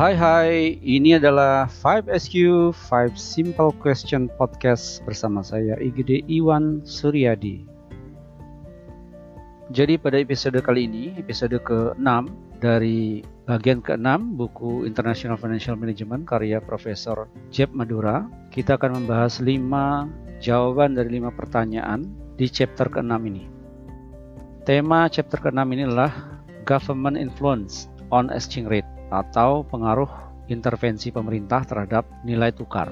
Hai hai, ini adalah 5SQ 5 Simple Question Podcast bersama saya IGD Iwan Suryadi. Jadi pada episode kali ini, episode ke-6 dari bagian ke-6 buku International Financial Management karya Profesor Jeb Madura, kita akan membahas 5 jawaban dari 5 pertanyaan di chapter ke-6 ini. Tema chapter ke-6 ini adalah Government Influence on Exchange Rate atau pengaruh intervensi pemerintah terhadap nilai tukar.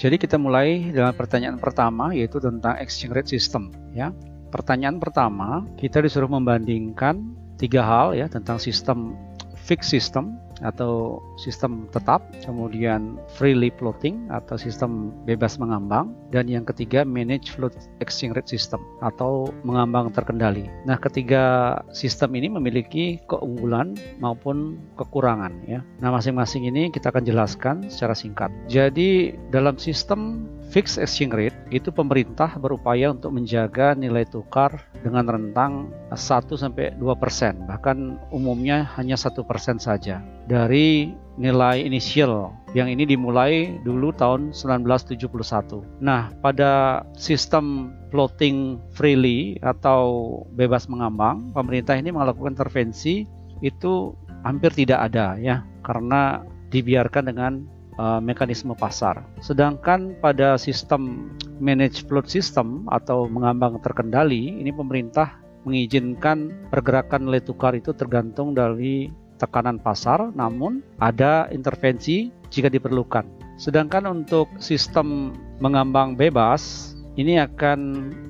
Jadi kita mulai dengan pertanyaan pertama yaitu tentang exchange rate system ya. Pertanyaan pertama, kita disuruh membandingkan tiga hal ya tentang sistem fixed system atau sistem tetap, kemudian freely floating atau sistem bebas mengambang, dan yang ketiga manage float exchange rate system atau mengambang terkendali. Nah, ketiga sistem ini memiliki keunggulan maupun kekurangan ya. Nah, masing-masing ini kita akan jelaskan secara singkat. Jadi, dalam sistem fixed exchange rate itu pemerintah berupaya untuk menjaga nilai tukar dengan rentang 1 sampai 2%, bahkan umumnya hanya satu persen saja dari nilai inisial yang ini dimulai dulu tahun 1971. Nah, pada sistem floating freely atau bebas mengambang, pemerintah ini melakukan intervensi itu hampir tidak ada ya karena dibiarkan dengan uh, mekanisme pasar. Sedangkan pada sistem manage float system atau mengambang terkendali, ini pemerintah mengizinkan pergerakan nilai tukar itu tergantung dari tekanan pasar, namun ada intervensi jika diperlukan. Sedangkan untuk sistem mengambang bebas, ini akan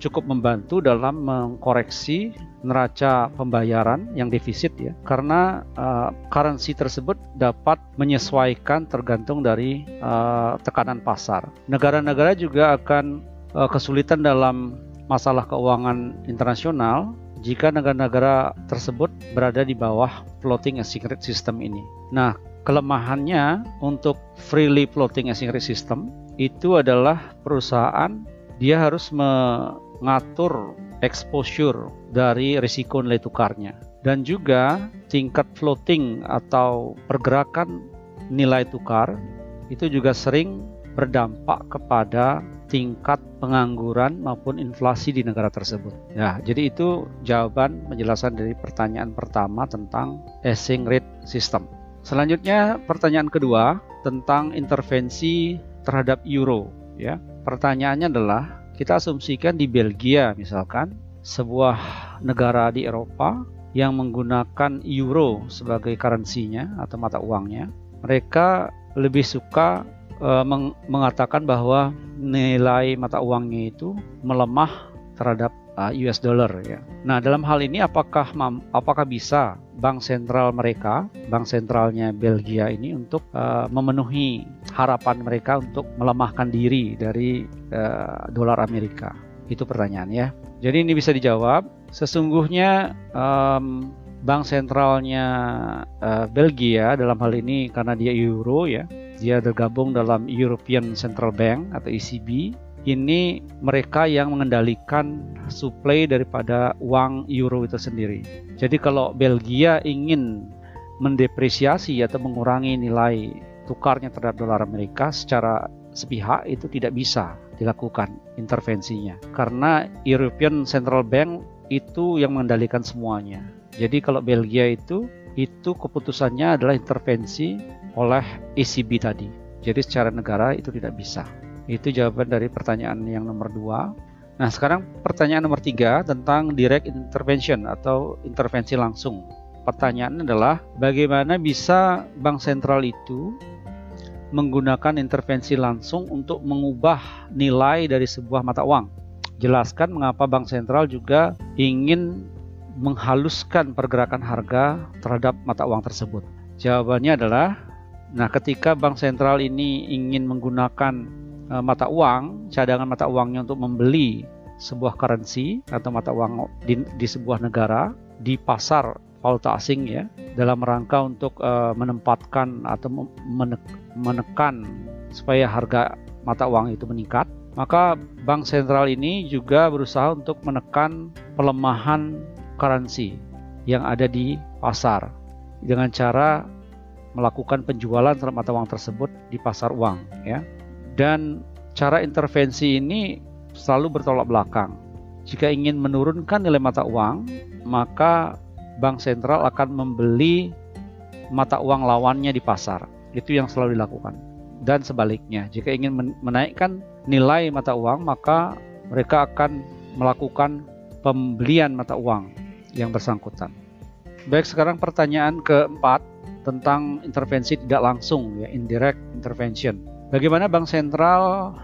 cukup membantu dalam mengkoreksi neraca pembayaran yang defisit ya karena uh, currency tersebut dapat menyesuaikan tergantung dari uh, tekanan pasar. Negara-negara juga akan uh, kesulitan dalam masalah keuangan internasional jika negara-negara tersebut berada di bawah floating exchange rate system ini. Nah, kelemahannya untuk freely floating exchange rate system itu adalah perusahaan dia harus mengatur exposure dari risiko nilai tukarnya dan juga tingkat floating atau pergerakan nilai tukar itu juga sering berdampak kepada tingkat pengangguran maupun inflasi di negara tersebut. Ya, jadi itu jawaban penjelasan dari pertanyaan pertama tentang exchange rate system. Selanjutnya pertanyaan kedua tentang intervensi terhadap euro ya. Pertanyaannya adalah kita asumsikan di Belgia misalkan sebuah negara di Eropa yang menggunakan euro sebagai currency-nya atau mata uangnya, mereka lebih suka uh, meng mengatakan bahwa nilai mata uangnya itu melemah terhadap uh, eh, US dollar ya. Nah, dalam hal ini apakah apakah bisa bank sentral mereka, bank sentralnya Belgia ini untuk uh, memenuhi harapan mereka untuk melemahkan diri dari uh, dolar Amerika? Itu pertanyaan ya. Jadi ini bisa dijawab. Sesungguhnya um, bank sentralnya uh, Belgia dalam hal ini karena dia euro ya, dia tergabung dalam European Central Bank atau ECB ini mereka yang mengendalikan suplai daripada uang euro itu sendiri. Jadi kalau Belgia ingin mendepresiasi atau mengurangi nilai tukarnya terhadap dolar Amerika secara sepihak itu tidak bisa dilakukan intervensinya karena European Central Bank itu yang mengendalikan semuanya. Jadi kalau Belgia itu itu keputusannya adalah intervensi oleh ECB tadi. Jadi secara negara itu tidak bisa. Itu jawaban dari pertanyaan yang nomor dua. Nah sekarang pertanyaan nomor tiga tentang direct intervention atau intervensi langsung. Pertanyaan adalah bagaimana bisa bank sentral itu menggunakan intervensi langsung untuk mengubah nilai dari sebuah mata uang. Jelaskan mengapa bank sentral juga ingin menghaluskan pergerakan harga terhadap mata uang tersebut. Jawabannya adalah, nah ketika bank sentral ini ingin menggunakan E, mata uang, cadangan mata uangnya untuk membeli sebuah currency atau mata uang di, di sebuah negara di pasar valuta asing ya dalam rangka untuk uh, menempatkan atau menek, menekan supaya harga mata uang itu meningkat maka bank sentral ini juga berusaha untuk menekan pelemahan currency yang ada di pasar dengan cara melakukan penjualan terhadap mata uang tersebut di pasar uang ya. Dan cara intervensi ini selalu bertolak belakang. Jika ingin menurunkan nilai mata uang, maka bank sentral akan membeli mata uang lawannya di pasar. Itu yang selalu dilakukan. Dan sebaliknya, jika ingin menaikkan nilai mata uang, maka mereka akan melakukan pembelian mata uang yang bersangkutan. Baik, sekarang pertanyaan keempat tentang intervensi tidak langsung ya, indirect intervention. Bagaimana bank sentral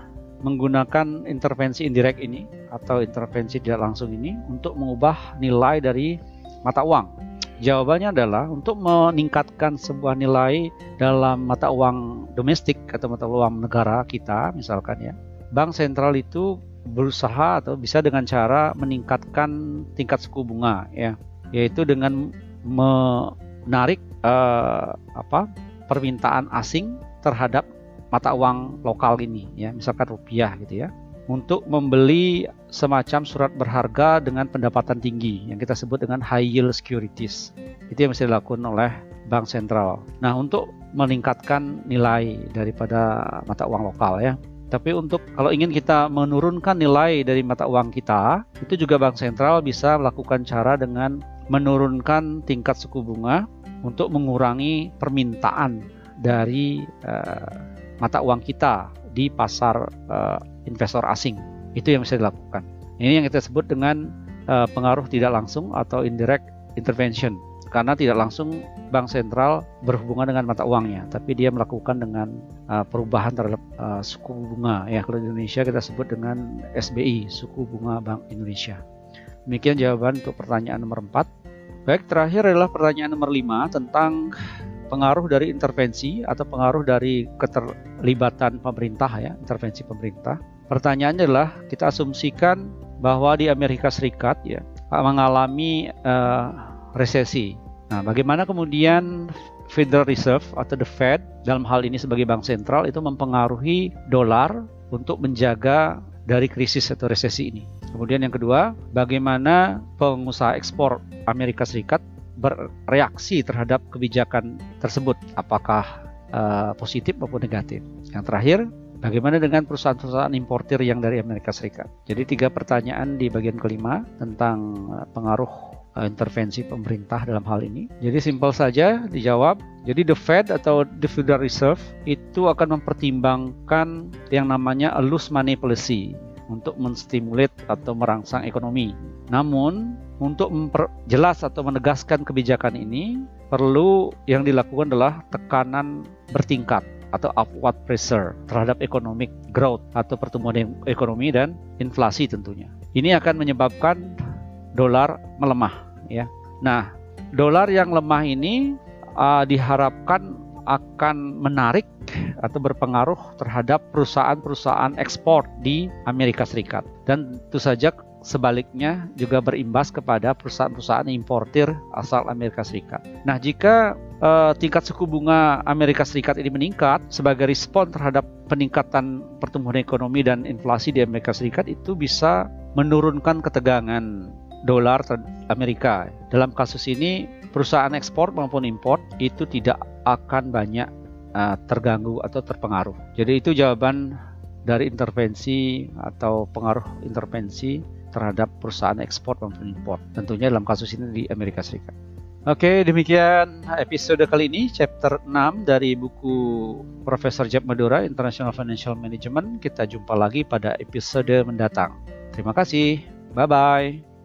menggunakan intervensi indirect ini atau intervensi tidak langsung ini untuk mengubah nilai dari mata uang? Jawabannya adalah untuk meningkatkan sebuah nilai dalam mata uang domestik atau mata uang negara kita misalkan ya. Bank sentral itu berusaha atau bisa dengan cara meningkatkan tingkat suku bunga ya, yaitu dengan menarik eh, apa permintaan asing terhadap mata uang lokal ini ya, misalkan rupiah gitu ya untuk membeli semacam surat berharga dengan pendapatan tinggi yang kita sebut dengan high yield securities. Itu yang mesti dilakukan oleh bank sentral. Nah, untuk meningkatkan nilai daripada mata uang lokal ya. Tapi untuk kalau ingin kita menurunkan nilai dari mata uang kita, itu juga bank sentral bisa melakukan cara dengan menurunkan tingkat suku bunga untuk mengurangi permintaan dari uh, mata uang kita di pasar uh, investor asing. Itu yang bisa dilakukan. Ini yang kita sebut dengan uh, pengaruh tidak langsung atau indirect intervention. Karena tidak langsung bank sentral berhubungan dengan mata uangnya, tapi dia melakukan dengan uh, perubahan terhadap uh, suku bunga. Ya, kalau di Indonesia kita sebut dengan SBI, suku bunga Bank Indonesia. Demikian jawaban untuk pertanyaan nomor 4. Baik, terakhir adalah pertanyaan nomor 5 tentang pengaruh dari intervensi atau pengaruh dari keterlibatan pemerintah ya, intervensi pemerintah. Pertanyaannya adalah kita asumsikan bahwa di Amerika Serikat ya mengalami uh, resesi. Nah, bagaimana kemudian Federal Reserve atau the Fed dalam hal ini sebagai bank sentral itu mempengaruhi dolar untuk menjaga dari krisis atau resesi ini. Kemudian yang kedua, bagaimana pengusaha ekspor Amerika Serikat bereaksi terhadap kebijakan tersebut, apakah uh, positif maupun negatif. Yang terakhir, bagaimana dengan perusahaan-perusahaan importir yang dari Amerika Serikat? Jadi tiga pertanyaan di bagian kelima tentang uh, pengaruh uh, intervensi pemerintah dalam hal ini. Jadi simpel saja dijawab. Jadi the Fed atau the Federal Reserve itu akan mempertimbangkan yang namanya loose money policy untuk menstimulat atau merangsang ekonomi. Namun untuk memperjelas atau menegaskan kebijakan ini, perlu yang dilakukan adalah tekanan bertingkat atau upward pressure terhadap economic growth atau pertumbuhan ekonomi dan inflasi tentunya. Ini akan menyebabkan dolar melemah ya. Nah, dolar yang lemah ini uh, diharapkan akan menarik atau berpengaruh terhadap perusahaan-perusahaan ekspor di Amerika Serikat dan tentu saja sebaliknya juga berimbas kepada perusahaan-perusahaan importir asal Amerika Serikat. Nah, jika uh, tingkat suku bunga Amerika Serikat ini meningkat sebagai respon terhadap peningkatan pertumbuhan ekonomi dan inflasi di Amerika Serikat itu bisa menurunkan ketegangan dolar Amerika. Dalam kasus ini, perusahaan ekspor maupun import itu tidak akan banyak uh, terganggu atau terpengaruh. Jadi itu jawaban dari intervensi atau pengaruh intervensi terhadap perusahaan ekspor maupun impor. Tentunya dalam kasus ini di Amerika Serikat. Oke, demikian episode kali ini, chapter 6 dari buku Profesor Jeb Madura, International Financial Management. Kita jumpa lagi pada episode mendatang. Terima kasih. Bye-bye.